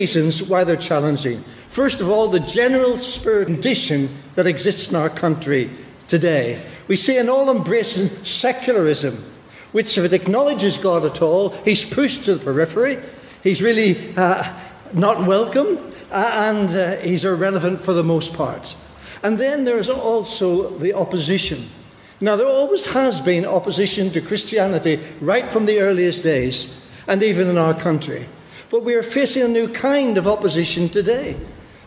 reasons why they're challenging. First of all, the general spirit condition that exists in our country today. We see an all embracing secularism, which, if it acknowledges God at all, he's pushed to the periphery. He's really uh, not welcome, uh, and uh, he's irrelevant for the most part. And then there's also the opposition. Now, there always has been opposition to Christianity right from the earliest days, and even in our country. But we are facing a new kind of opposition today.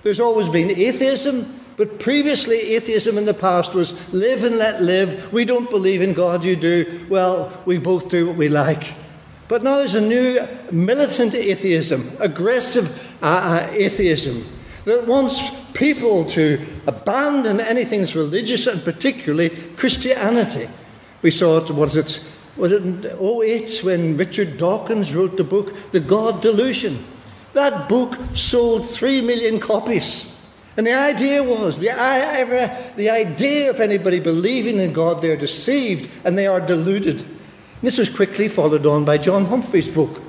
There's always been atheism, but previously, atheism in the past was live and let live. We don't believe in God, you do. Well, we both do what we like. But now there's a new militant atheism, aggressive uh, uh, atheism, that wants people to abandon anything that's religious and particularly Christianity. We saw it, was it was it in 08 when Richard Dawkins wrote the book, The God Delusion? That book sold three million copies. And the idea was the, the idea of anybody believing in God, they're deceived and they are deluded. This was quickly followed on by John Humphrys' book.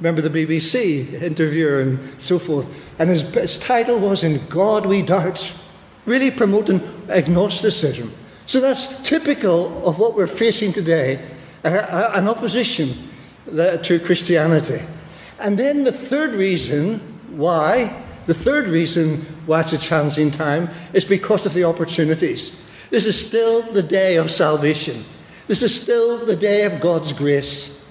Remember the BBC interviewer and so forth. And his, his title was In God We Doubt, really promoting agnosticism. So that's typical of what we're facing today uh, an opposition to Christianity. And then the third reason why, the third reason why it's a challenging time is because of the opportunities. This is still the day of salvation. This is still the day of God's grace.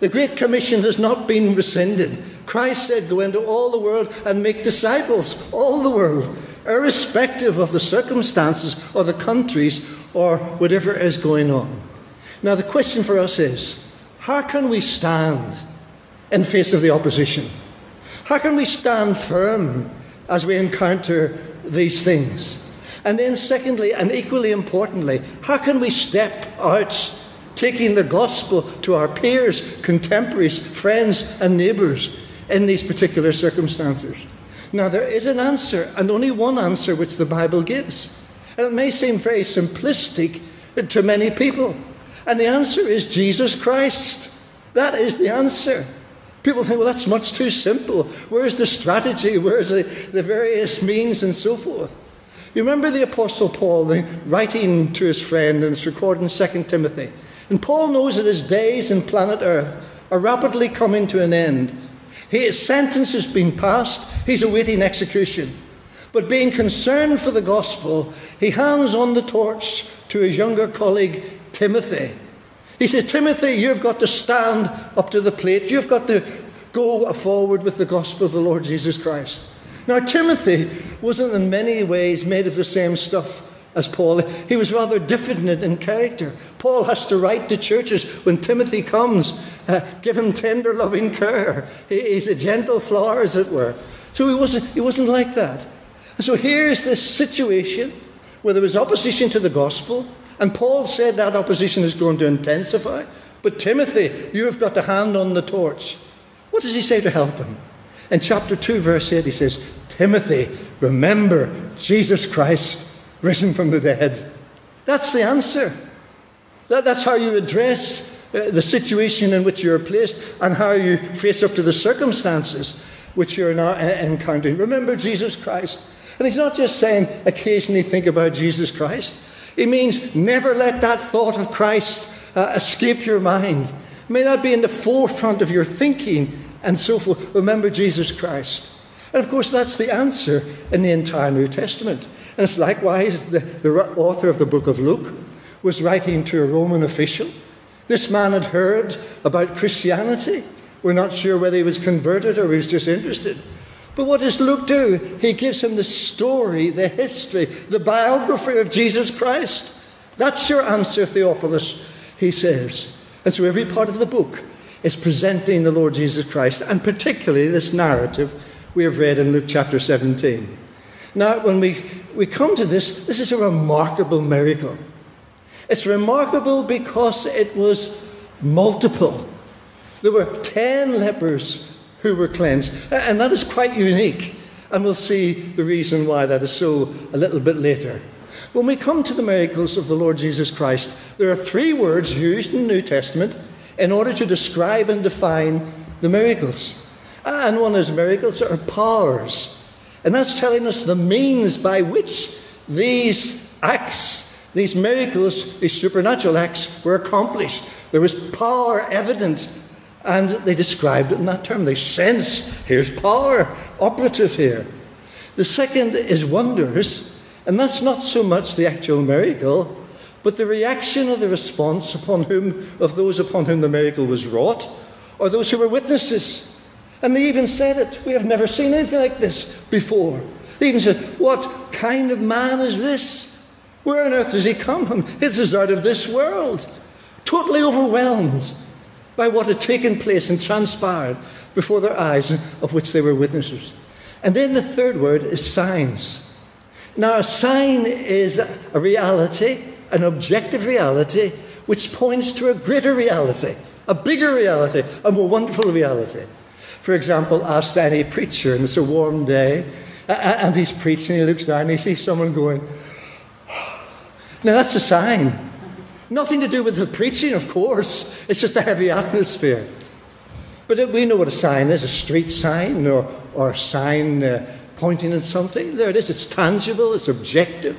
The Great Commission has not been rescinded. Christ said, Go into all the world and make disciples, all the world, irrespective of the circumstances or the countries or whatever is going on. Now, the question for us is how can we stand in face of the opposition? How can we stand firm as we encounter these things? And then, secondly, and equally importantly, how can we step out taking the gospel to our peers, contemporaries, friends, and neighbours in these particular circumstances? Now, there is an answer, and only one answer which the Bible gives. And it may seem very simplistic to many people. And the answer is Jesus Christ. That is the answer. People think, well, that's much too simple. Where's the strategy? Where's the, the various means and so forth? You remember the Apostle Paul writing to his friend, and it's recorded in 2 Timothy. And Paul knows that his days in planet Earth are rapidly coming to an end. His sentence has been passed, he's awaiting execution. But being concerned for the gospel, he hands on the torch to his younger colleague Timothy. He says, Timothy, you've got to stand up to the plate. You've got to go forward with the gospel of the Lord Jesus Christ. Now, Timothy wasn't in many ways made of the same stuff as Paul. He was rather diffident in character. Paul has to write to churches when Timothy comes, uh, give him tender, loving care. He's a gentle flower, as it were. So he wasn't, he wasn't like that. And so here's this situation where there was opposition to the gospel. And Paul said that opposition is going to intensify. But Timothy, you have got the hand on the torch. What does he say to help him? In chapter 2, verse 8, he says, Timothy, remember Jesus Christ risen from the dead. That's the answer. That, that's how you address uh, the situation in which you're placed and how you face up to the circumstances which you're now uh, encountering. Remember Jesus Christ. And he's not just saying occasionally think about Jesus Christ. It means never let that thought of Christ uh, escape your mind. May that be in the forefront of your thinking and so forth. Remember Jesus Christ. And of course, that's the answer in the entire New Testament. And it's likewise the, the author of the book of Luke was writing to a Roman official. This man had heard about Christianity. We're not sure whether he was converted or he was just interested. But what does Luke do? He gives him the story, the history, the biography of Jesus Christ. That's your answer, Theophilus, he says. And so every part of the book is presenting the Lord Jesus Christ, and particularly this narrative we have read in Luke chapter 17. Now, when we, we come to this, this is a remarkable miracle. It's remarkable because it was multiple. There were 10 lepers who were cleansed. And that is quite unique. And we'll see the reason why that is so a little bit later. When we come to the miracles of the Lord Jesus Christ, there are three words used in the New Testament in order to describe and define the miracles. And one is miracles are powers. And that's telling us the means by which these acts, these miracles, these supernatural acts were accomplished. There was power evident, and they described it in that term. They sense here's power operative here. The second is wonders, and that's not so much the actual miracle, but the reaction or the response upon whom, of those upon whom the miracle was wrought, or those who were witnesses. And they even said it. We have never seen anything like this before. They even said, What kind of man is this? Where on earth does he come from? This is out of this world. Totally overwhelmed by what had taken place and transpired before their eyes, of which they were witnesses. And then the third word is signs. Now, a sign is a reality, an objective reality, which points to a greater reality, a bigger reality, a more wonderful reality. For example, ask any preacher, and it's a warm day, and he's preaching, he looks down, and he sees someone going, Now that's a sign. Nothing to do with the preaching, of course, it's just a heavy atmosphere. But we know what a sign is a street sign or, or a sign uh, pointing at something. There it is, it's tangible, it's objective.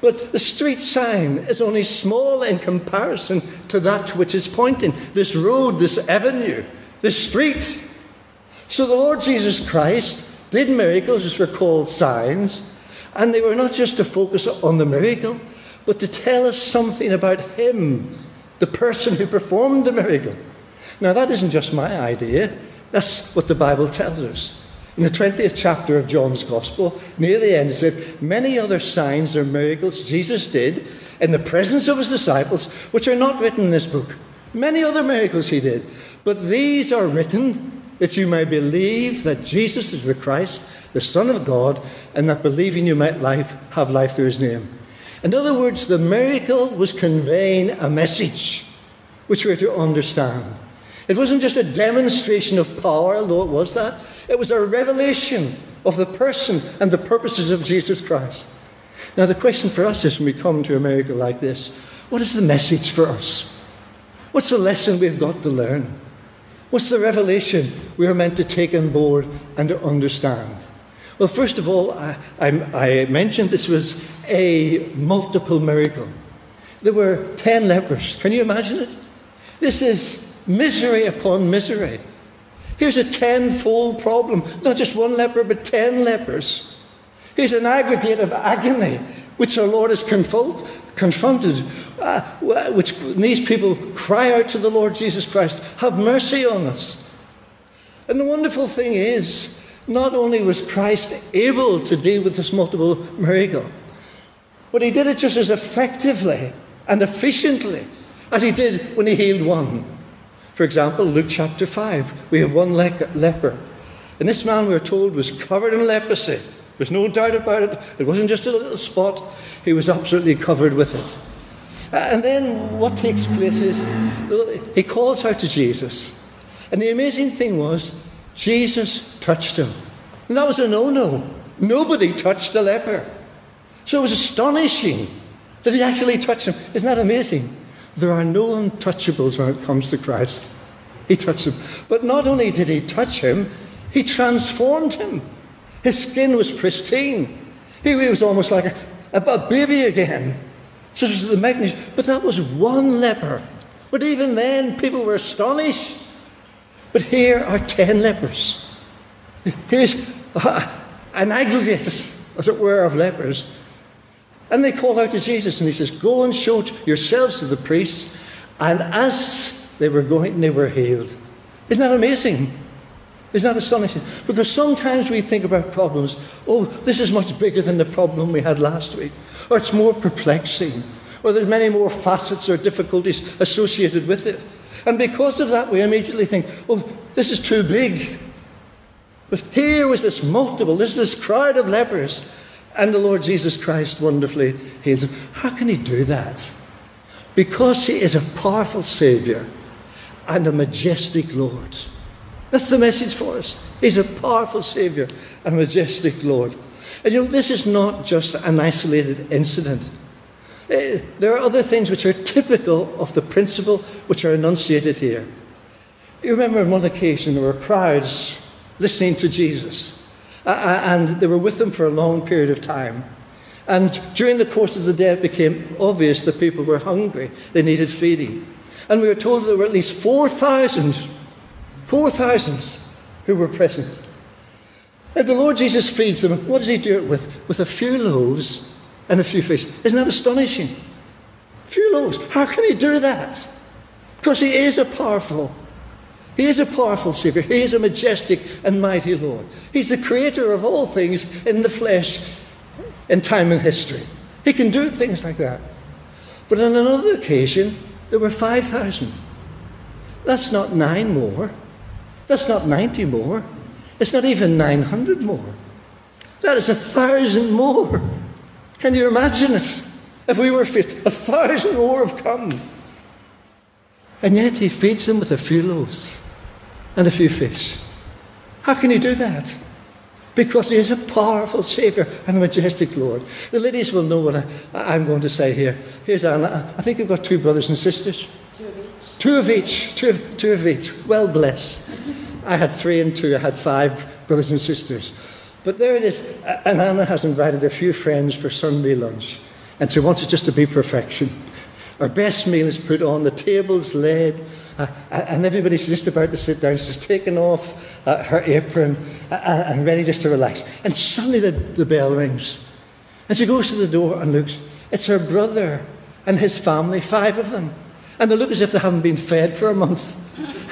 But the street sign is only small in comparison to that which is pointing this road, this avenue, this street. So the Lord Jesus Christ did miracles, which were called signs, and they were not just to focus on the miracle, but to tell us something about Him, the person who performed the miracle. Now, that isn't just my idea, that's what the Bible tells us. In the 20th chapter of John's Gospel, near the end, it said, Many other signs or miracles Jesus did in the presence of his disciples, which are not written in this book. Many other miracles he did. But these are written that you may believe that Jesus is the Christ, the Son of God, and that believing you might life, have life through his name. In other words, the miracle was conveying a message which we're to understand. It wasn't just a demonstration of power, although it was that. It was a revelation of the person and the purposes of Jesus Christ. Now, the question for us is when we come to a miracle like this what is the message for us? What's the lesson we've got to learn? What's the revelation we are meant to take on board and to understand? Well, first of all, I, I, I mentioned this was a multiple miracle. There were 10 lepers. Can you imagine it? This is misery upon misery. Here's a tenfold problem. Not just one leper, but 10 lepers. Here's an aggregate of agony which our Lord has confronted, confronted uh, which these people cry out to the Lord Jesus Christ, Have mercy on us. And the wonderful thing is, not only was Christ able to deal with this multiple miracle, but he did it just as effectively and efficiently as he did when he healed one. For example, Luke chapter 5, we have one le- leper. And this man, we are told, was covered in leprosy. There's no doubt about it. It wasn't just a little spot, he was absolutely covered with it. And then what takes place is he calls out to Jesus. And the amazing thing was, Jesus touched him. And that was a no no. Nobody touched the leper. So it was astonishing that he actually touched him. Isn't that amazing? There are no untouchables when it comes to Christ. He touched him. But not only did he touch him, he transformed him. His skin was pristine. He was almost like a, a baby again. So the magnitude. But that was one leper. But even then, people were astonished. But here are ten lepers. Here's uh, an aggregate, as it were, of lepers. And they call out to Jesus, and he says, Go and show yourselves to the priests. And as they were going, they were healed. Isn't that amazing? Isn't that astonishing? Because sometimes we think about problems, oh, this is much bigger than the problem we had last week or it's more perplexing, or there's many more facets or difficulties associated with it. And because of that, we immediately think, oh, this is too big. But here was this multiple, this this crowd of lepers, and the Lord Jesus Christ wonderfully heals them. How can he do that? Because he is a powerful Saviour and a majestic Lord. That's the message for us. He's a powerful Saviour and a majestic Lord. And you know, this is not just an isolated incident. Uh, there are other things which are typical of the principle which are enunciated here. You remember on one occasion there were crowds listening to Jesus. And they were with him for a long period of time. And during the course of the day, it became obvious that people were hungry. They needed feeding. And we were told there were at least 4,000, 4,000 who were present. And the Lord Jesus feeds them. What does he do it with? With a few loaves and a few fish. Isn't that astonishing? Few loaves. How can he do that? Because he is a powerful, he is a powerful Savior. He is a majestic and mighty Lord. He's the creator of all things in the flesh in time and history. He can do things like that. But on another occasion, there were 5,000. That's not nine more. That's not 90 more. It's not even 900 more. That is a thousand more. Can you imagine it? If we were faced, a thousand more have come. And yet he feeds them with a few loaves and a few fish. How can he do that? Because he is a powerful Saviour and a majestic Lord. The ladies will know what I, am going to say here. Here's Anna. I think you've got two brothers and sisters. Two of each. Two of each. Two, two of each. Well blessed. I had three and two. I had five brothers and sisters. But there it is. And Anna has invited a few friends for Sunday lunch. And she wants it just to be perfection. Our best meal is put on, the table's laid, uh, and everybody's just about to sit down. She's taken off uh, her apron uh, and ready just to relax. And suddenly the, the bell rings. And she goes to the door and looks. It's her brother and his family, five of them. And they look as if they haven't been fed for a month.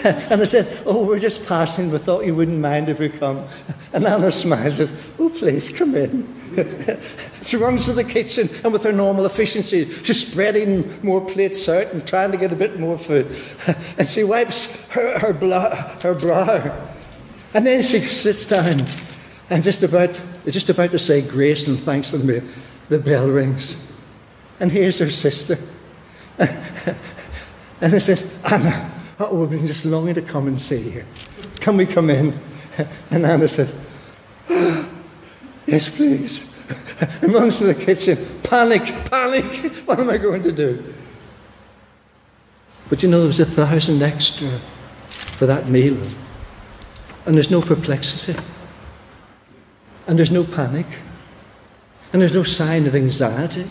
and they said, Oh, we're just passing. We thought you wouldn't mind if we come. And Anna smiles and says, Oh, please, come in. she runs to the kitchen and with her normal efficiency, she's spreading more plates out and trying to get a bit more food. and she wipes her, her, bla- her brow. And then she sits down and just about, just about to say grace and thanks for the, meal, the bell rings. And here's her sister. and they said, Anna, Oh, we've been just longing to come and see you. Can we come in? And Anna oh, Yes, please. And runs to the kitchen. Panic, panic. What am I going to do? But you know, there was a thousand extra for that meal. And there's no perplexity. And there's no panic. And there's no sign of anxiety.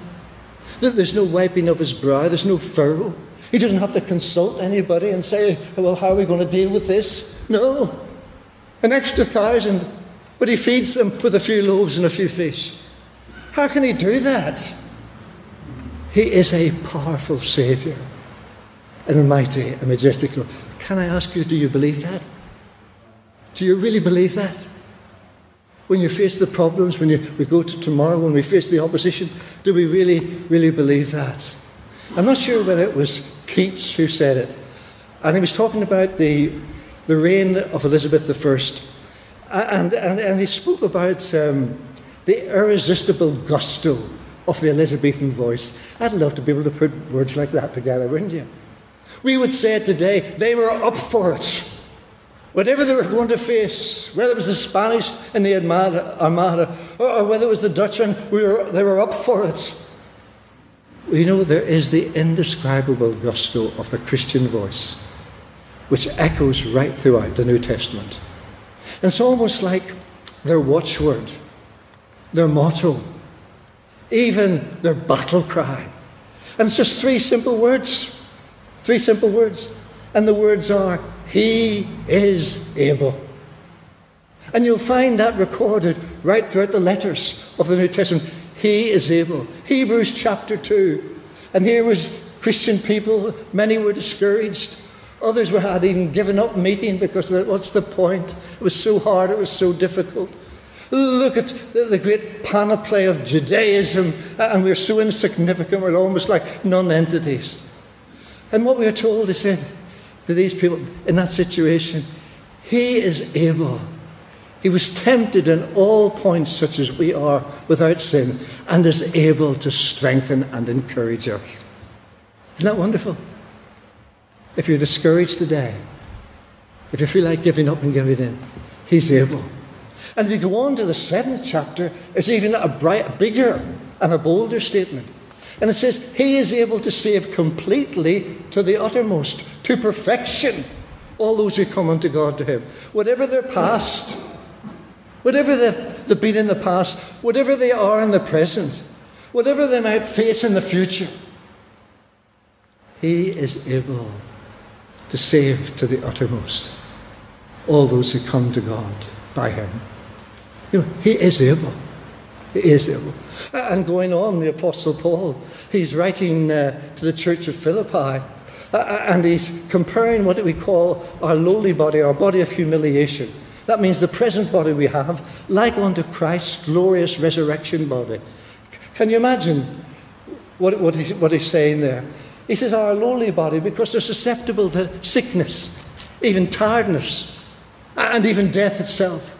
There's no wiping of his brow. There's no furrow. He doesn't have to consult anybody and say, well, how are we going to deal with this? No. An extra thousand, but he feeds them with a few loaves and a few fish. How can he do that? He is a powerful Saviour and a mighty and majestic Lord. Can I ask you, do you believe that? Do you really believe that? When you face the problems, when you, we go to tomorrow, when we face the opposition, do we really, really believe that? I'm not sure whether it was Keats who said it. And he was talking about the, the reign of Elizabeth I. And, and, and he spoke about um, the irresistible gusto of the Elizabethan voice. I'd love to be able to put words like that together, wouldn't you? We would say it today, they were up for it. Whatever they were going to face, whether it was the Spanish in the Armada, Armada or, whether it was the Dutch, and we were, they were up for it. You know, there is the indescribable gusto of the Christian voice, which echoes right throughout the New Testament. And it's almost like their watchword, their motto, even their battle cry. And it's just three simple words. Three simple words. And the words are, He is able. And you'll find that recorded right throughout the letters of the New Testament. He is able. Hebrews chapter 2. And here was Christian people, many were discouraged. Others were had even given up meeting because what's the point? It was so hard, it was so difficult. Look at the, the great panoply of Judaism, and we're so insignificant, we're almost like non entities. And what we are told is said to these people in that situation, He is able he was tempted in all points, such as we are, without sin, and is able to strengthen and encourage us. Isn't that wonderful? If you're discouraged today, if you feel like giving up and giving in, He's able. And if you go on to the seventh chapter, it's even a, bright, bigger and a bolder statement. And it says, He is able to save completely to the uttermost, to perfection, all those who come unto God to Him. Whatever their past, whatever they've, they've been in the past, whatever they are in the present, whatever they might face in the future, He is able to save to the uttermost all those who come to God by Him. You know, He is able. He is able. And going on, the Apostle Paul, he's writing uh, to the church of Philippi, uh, and he's comparing what we call our lowly body, our body of humiliation. That means the present body we have, like unto Christ's glorious resurrection body. Can you imagine what, what, he's, what he's saying there? He says, Our lowly body, because they're susceptible to sickness, even tiredness, and even death itself.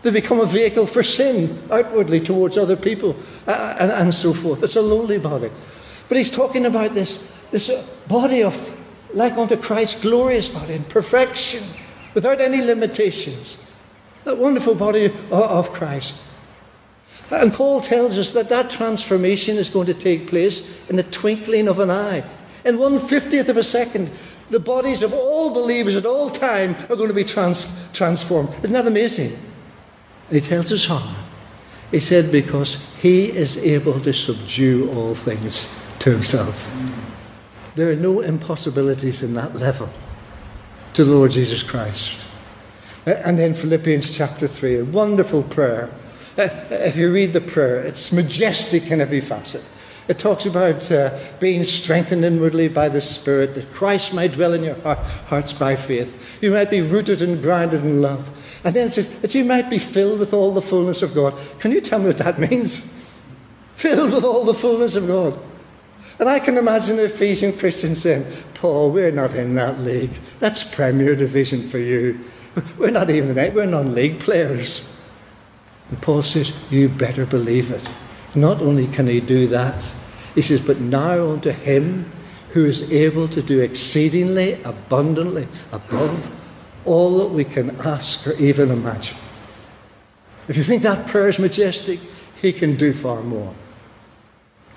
They become a vehicle for sin outwardly towards other people uh, and, and, so forth. It's a lowly body. But he's talking about this, this body of, like unto Christ's glorious body in perfection, without any limitations. That wonderful body of, Christ. And Paul tells us that that transformation is going to take place in the twinkling of an eye. In one fiftieth of a second, the bodies of all believers at all time are going to be trans- transformed. Isn't that amazing? he tells us how. He said, because he is able to subdue all things to himself. There are no impossibilities in that level to the Lord Jesus Christ. And then Philippians chapter 3, a wonderful prayer. If you read the prayer, it's majestic in every facet. It talks about uh, being strengthened inwardly by the Spirit, that Christ might dwell in your heart, hearts by faith. You might be rooted and grounded in love. And then it says that you might be filled with all the fullness of God. Can you tell me what that means? Filled with all the fullness of God. And I can imagine Ephesian Christians saying, Paul, we're not in that league. That's Premier Division for you. We're not even in it. We're non league players. And Paul says, You better believe it. Not only can he do that, he says, But now unto him who is able to do exceedingly abundantly above all that we can ask or even imagine. If you think that prayer is majestic, he can do far more.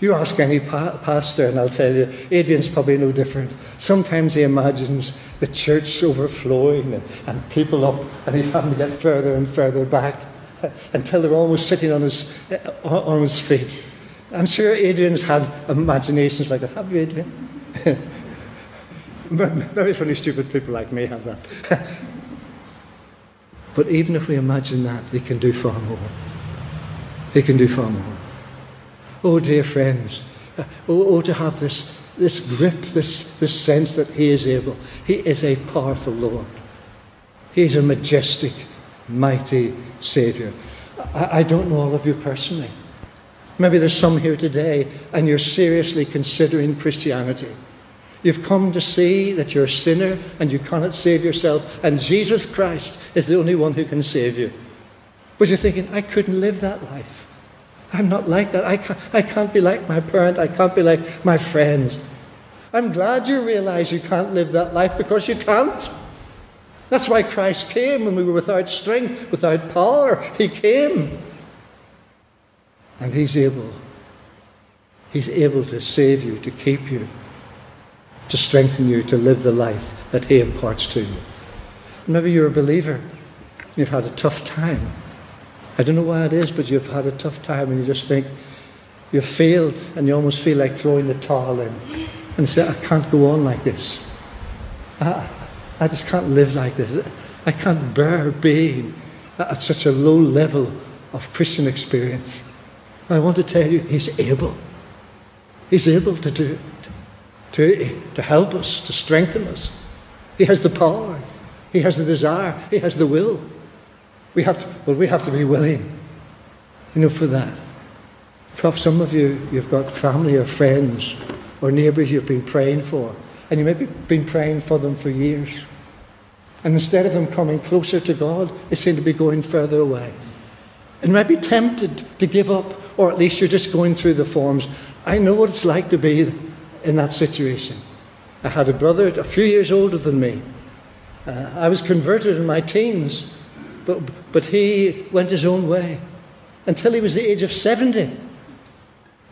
You ask any pa- pastor, and I'll tell you, Adrian's probably no different. Sometimes he imagines the church overflowing and, and people up, and he's having to get further and further back until they're almost sitting on his, uh, on his feet. I'm sure Adrian's had imaginations like that. Have you, Adrian? Very funny, stupid people like me have that. but even if we imagine that, they can do far more. They can do far more. Oh, dear friends, uh, oh, oh to have this, this grip, this, this sense that He is able. He is a powerful Lord. He is a majestic, mighty Saviour. I, I don't know all of you personally. Maybe there's some here today and you're seriously considering Christianity. You've come to see that you're a sinner and you cannot save yourself, and Jesus Christ is the only one who can save you. But you're thinking, I couldn't live that life. I'm not like that. I can't, I can't be like my parent. I can't be like my friends. I'm glad you realize you can't live that life because you can't. That's why Christ came when we were without strength, without power. He came. And He's able. He's able to save you, to keep you, to strengthen you to live the life that He imparts to you. Maybe you're a believer. You've had a tough time. I don't know why it is, but you've had a tough time and you just think you've failed and you almost feel like throwing the towel in and say, I can't go on like this. I, I just can't live like this. I can't bear being at such a low level of Christian experience. I want to tell you, He's able. He's able to do it to, to help us, to strengthen us. He has the power, He has the desire, He has the will. We have to, well, we have to be willing, you know, for that. Perhaps some of you, you've got family or friends or neighbours you've been praying for, and you may have been praying for them for years. And instead of them coming closer to God, they seem to be going further away. And might be tempted to give up, or at least you're just going through the forms. I know what it's like to be in that situation. I had a brother a few years older than me. Uh, I was converted in my teens, but, but he went his own way until he was the age of 70.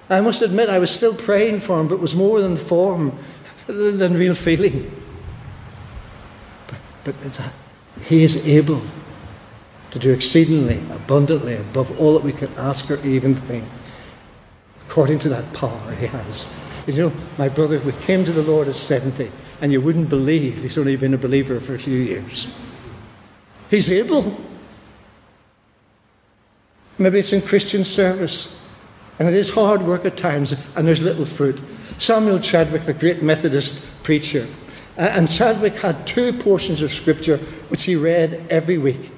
I must admit, I was still praying for him, but it was more than form than real feeling. But, but he is able. to do exceedingly, abundantly, above all that we can ask or even think, according to that power he has. You know, my brother, we came to the Lord at 70, and you wouldn't believe he's only been a believer for a few years. He's able. Maybe it's in Christian service, and it is hard work at times, and there's little fruit. Samuel Chadwick, the great Methodist preacher, and Chadwick had two portions of Scripture which he read every week.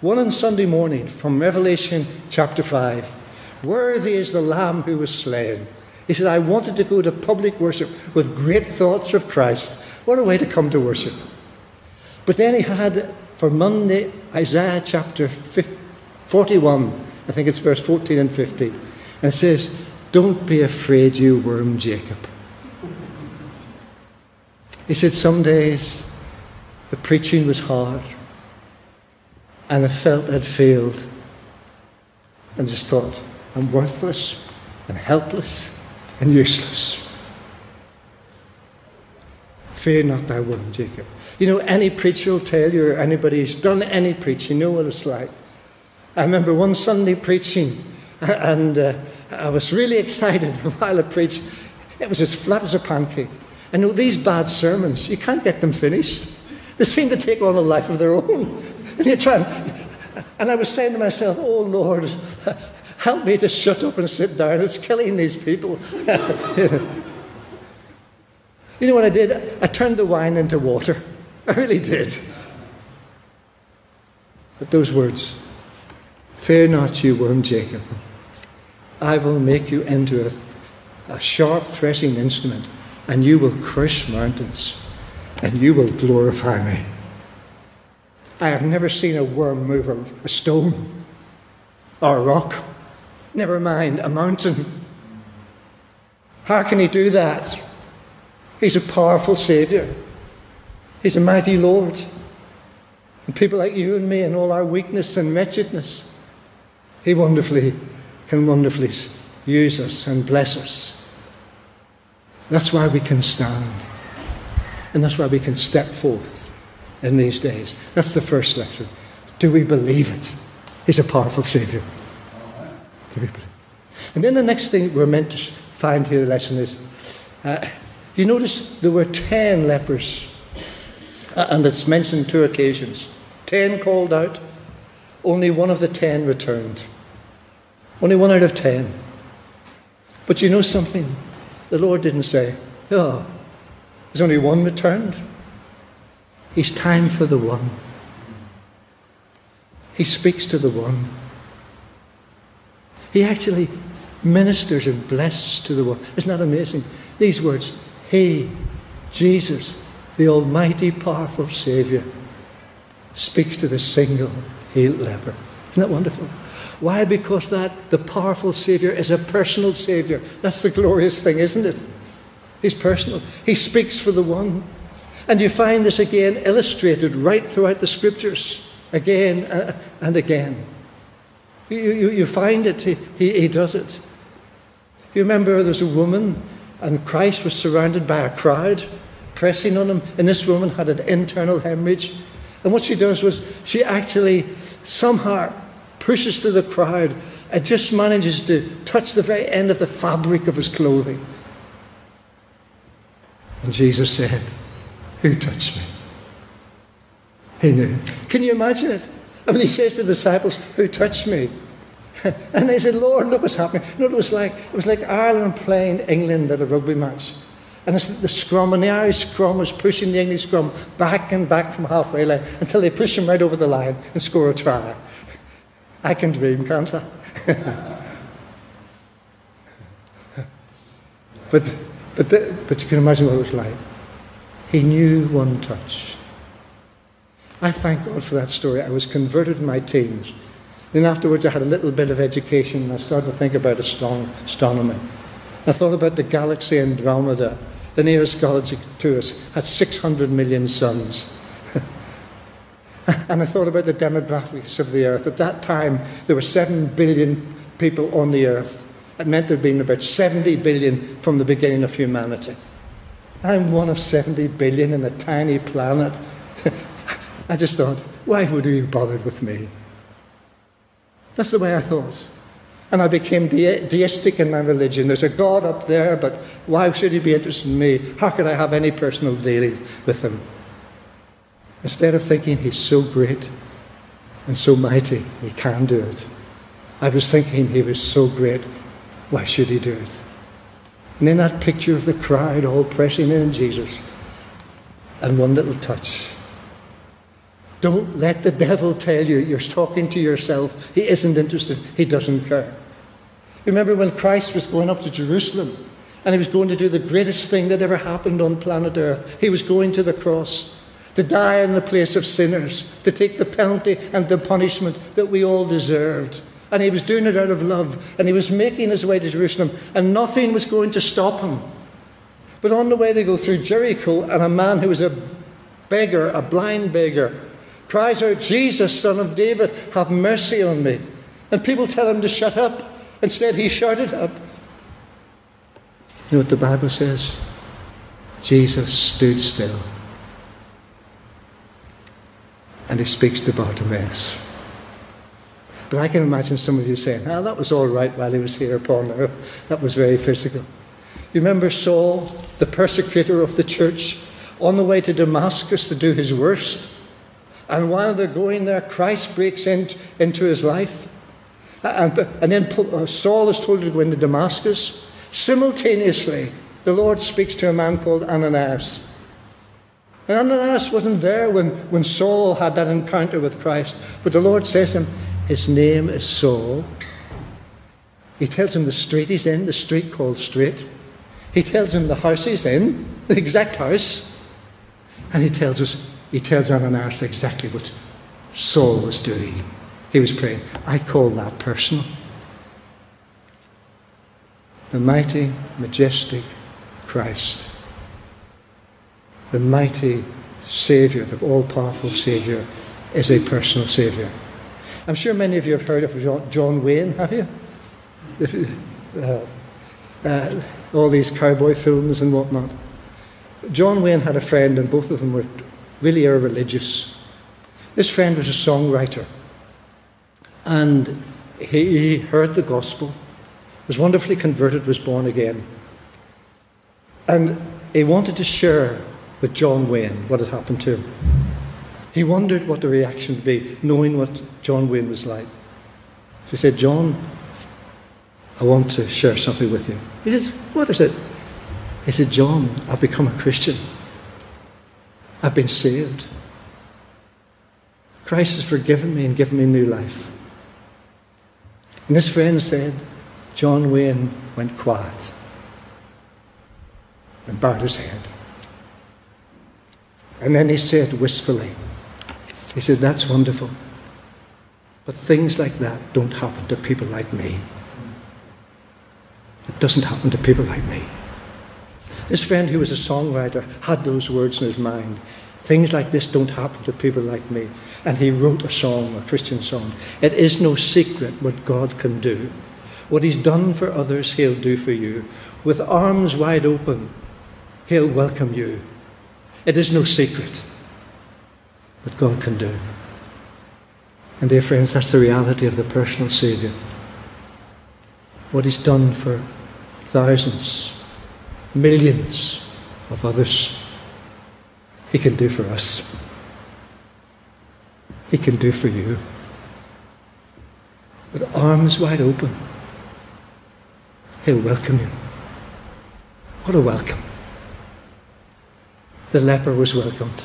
One on Sunday morning from Revelation chapter 5. Worthy is the Lamb who was slain. He said, I wanted to go to public worship with great thoughts of Christ. What a way to come to worship. But then he had for Monday Isaiah chapter 41, I think it's verse 14 and 15. And it says, Don't be afraid, you worm Jacob. He said, Some days the preaching was hard, and I felt I'd failed, and just thought, I'm worthless and helpless and useless. Fear not, thou worm, Jacob. You know, any preacher will tell you, or anybody who's done any preaching, you know what it's like. I remember one Sunday preaching, and uh, I was really excited while I preached. It was as flat as a pancake. I know these bad sermons, you can't get them finished. They seem to take on a life of their own. And you try and, and I was saying to myself, oh Lord, help me to shut up and sit down. It's killing these people. you know what I did? I turned the wine into water. I really did. But those words, fear not, you worm Jacob. I will make you into a, a sharp threshing instrument and you will crush mountains, and you will glorify me. I have never seen a worm move a, a stone or a rock, never mind a mountain. How can he do that? He's a powerful Saviour. He's a mighty Lord. And people like you and me and all our weakness and wretchedness, He wonderfully can wonderfully use us and bless us. That's why we can stand. And that's why we can step forth in these days. That's the first lesson. Do we believe it? He's a powerful Saviour. And then the next thing we're meant to find here, the lesson is uh, you notice there were 10 lepers, uh, and it's mentioned two occasions. 10 called out, only one of the 10 returned. Only one out of 10. But you know something? The Lord didn't say, Oh, there's only one returned. It's time for the one. He speaks to the one. He actually ministers and blesses to the one. Isn't that amazing? These words, He, Jesus, the Almighty, powerful Saviour, speaks to the single healed leper. Isn't that wonderful? Why? Because that the powerful Savior is a personal Savior. That's the glorious thing, isn't it? He's personal. He speaks for the one. And you find this again illustrated right throughout the scriptures, again and again. You, you, you find it, he, he, he does it. You remember there's a woman, and Christ was surrounded by a crowd pressing on him, and this woman had an internal hemorrhage. And what she does was she actually somehow pushes through the crowd, and just manages to touch the very end of the fabric of his clothing. And Jesus said, Who touched me? He knew. Can you imagine it? I mean, he says to the disciples, Who touched me? and they said, Lord, look what's happening. You know, it was like it was like Ireland playing England at a rugby match. And the scrum, and the Irish scrum was pushing the English scrum back and back from halfway line until they push them right over the line and score a try. I can dream, can't I? but, but, the, but you can imagine what it was like. He knew one touch. I thank God for that story. I was converted in my teens. Then afterwards, I had a little bit of education and I started to think about astronomy. I thought about the galaxy Andromeda. The nearest galaxy to us had 600 million suns. And I thought about the demographics of the earth. At that time, there were 7 billion people on the earth. It meant there'd been about 70 billion from the beginning of humanity. I'm one of 70 billion in a tiny planet. I just thought, why would you be bothered with me? That's the way I thought. And I became de- deistic in my religion. There's a God up there, but why should he be interested in me? How could I have any personal dealings with him? Instead of thinking he's so great and so mighty, he can do it, I was thinking he was so great, why should he do it? And then that picture of the crowd all pressing in Jesus, and one little touch. Don't let the devil tell you you're talking to yourself. He isn't interested, he doesn't care. Remember when Christ was going up to Jerusalem and he was going to do the greatest thing that ever happened on planet Earth? He was going to the cross to die in the place of sinners, to take the penalty and the punishment that we all deserved. And he was doing it out of love. And he was making his way to Jerusalem, and nothing was going to stop him. But on the way, they go through Jericho, and a man who was a beggar, a blind beggar, cries out, Jesus, son of David, have mercy on me. And people tell him to shut up. Instead, he shouted up. You know what the Bible says? Jesus stood still. And he speaks to Bartimaeus. But I can imagine some of you saying, ah, that was all right while he was here upon earth. That was very physical. You remember Saul, the persecutor of the church, on the way to Damascus to do his worst? And while they're going there, Christ breaks in, into his life. And, and then uh, Saul is told to go into Damascus. Simultaneously, the Lord speaks to a man called Ananias. And Ananias wasn't there when, when Saul had that encounter with Christ. But the Lord says to him, His name is Saul. He tells him the street he's in, the street called Straight. He tells him the house he's in, the exact house. And he tells us, he tells Ananias exactly what Saul was doing. He was praying. I call that personal. The mighty, majestic Christ the mighty Saviour, the all powerful Saviour, is a personal Saviour. I'm sure many of you have heard of John Wayne, have you? Uh, uh, all these cowboy films and whatnot. John Wayne had a friend, and both of them were really irreligious. This friend was a songwriter, and he heard the gospel, was wonderfully converted, was born again, and he wanted to share with John Wayne, what had happened to him. He wondered what the reaction would be, knowing what John Wayne was like. So he said, John, I want to share something with you. He says, What is it? He said, John, I've become a Christian. I've been saved. Christ has forgiven me and given me new life. And his friend said, John Wayne went quiet and bowed his head. And then he said wistfully, he said, That's wonderful. But things like that don't happen to people like me. It doesn't happen to people like me. This friend who was a songwriter had those words in his mind. Things like this don't happen to people like me. And he wrote a song, a Christian song. It is no secret what God can do. What he's done for others, he'll do for you. With arms wide open, he'll welcome you. It is no secret what God can do. And dear friends, that's the reality of the personal Saviour. What He's done for thousands, millions of others, He can do for us. He can do for you. With arms wide open, He'll welcome you. What a welcome. The leper was welcomed.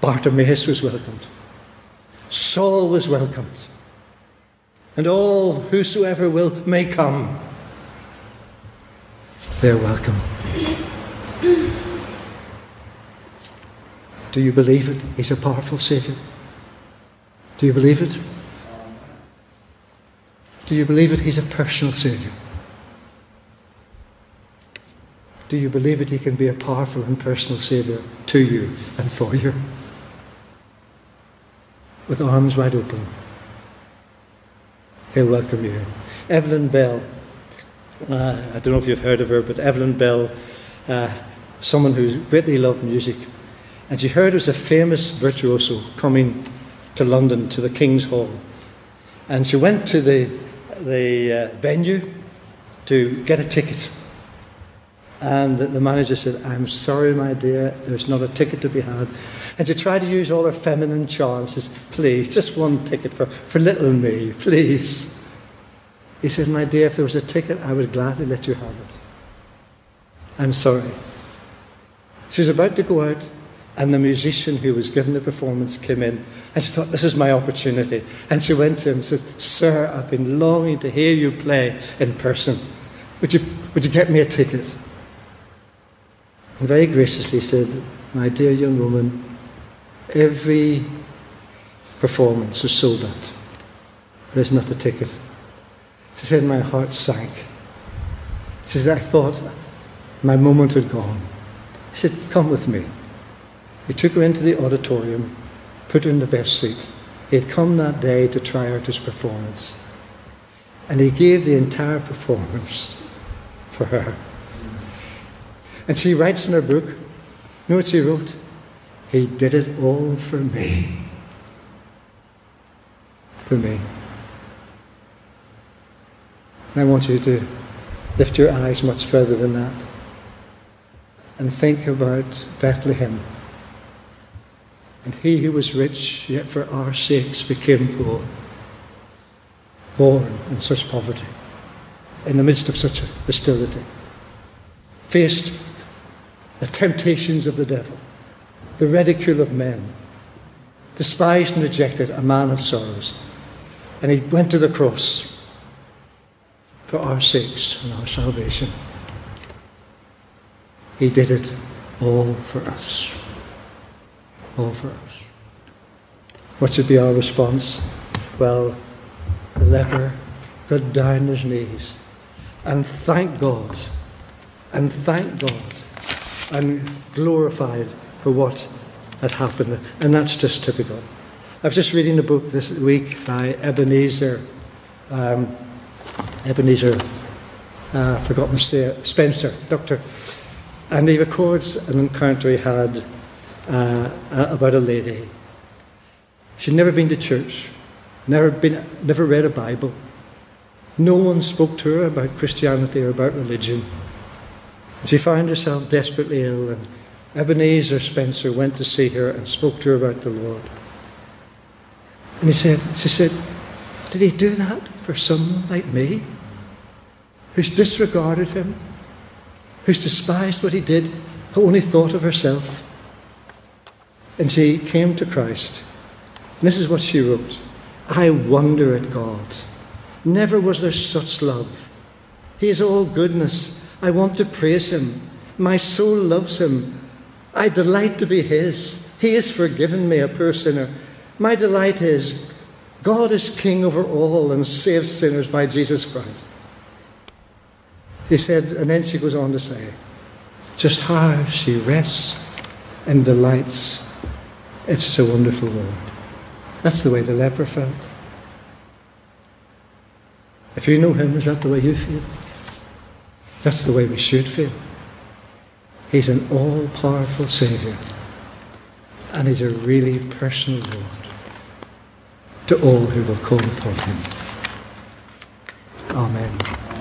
Bartimaeus was welcomed. Saul was welcomed. And all whosoever will may come. They're welcome. Do you believe it? He's a powerful Saviour. Do you believe it? Do you believe it? He's a personal Saviour. Do you believe it? He can be a powerful and personal Saviour to you and for you? With arms wide open, He'll welcome you. Evelyn Bell, uh, I don't know if you've heard of her, but Evelyn Bell, uh, someone who greatly loved music, and she heard was a famous virtuoso coming to London to the King's Hall. And she went to the, the uh, venue to get a ticket. And the manager said, I'm sorry, my dear, there's not a ticket to be had. And she tried to use all her feminine charms. Says, please, just one ticket for, for little me, please. He said, my dear, if there was a ticket, I would gladly let you have it. I'm sorry. She was about to go out, and the musician who was giving the performance came in, and she thought, this is my opportunity. And she went to him and said, Sir, I've been longing to hear you play in person. Would you, would you get me a ticket? And very graciously said, My dear young woman, every performance is sold out. There's not a ticket. She said, My heart sank. She said, I thought my moment had gone. He said, Come with me. He took her into the auditorium, put her in the best seat. He had come that day to try out his performance. And he gave the entire performance for her. And she writes in her book, you know what she wrote? He did it all for me. For me. And I want you to lift your eyes much further than that and think about Bethlehem. And he who was rich, yet for our sakes became poor, born in such poverty, in the midst of such hostility, faced the temptations of the devil, the ridicule of men, despised and rejected, a man of sorrows. And he went to the cross for our sakes and our salvation. He did it all for us. All for us. What should be our response? Well, the leper got down on his knees and thank God, and thank God, and glorified for what had happened. And that's just typical. I was just reading a book this week by Ebenezer, um, Ebenezer, uh, forgotten to say it, Spencer, Dr. And he records an encounter he had uh, about a lady. She'd never been to church, never, been, never read a Bible. No one spoke to her about Christianity or about religion. She found herself desperately ill, and Ebenezer Spencer went to see her and spoke to her about the Lord. And he said, she said, Did he do that for someone like me, who's disregarded him, who's despised what he did, who only thought of herself. And she came to Christ. And this is what she wrote I wonder at God. Never was there such love. He is all goodness. I want to praise him. My soul loves him. I delight to be his. He has forgiven me, a poor sinner. My delight is God is king over all and saves sinners by Jesus Christ. He said, and then she goes on to say, just how she rests and delights. It's a wonderful world. That's the way the leper felt. If you know him, is that the way you feel? That's the way we should feel. He's an all powerful Saviour. And he's a really personal Lord to all who will call upon him. Amen.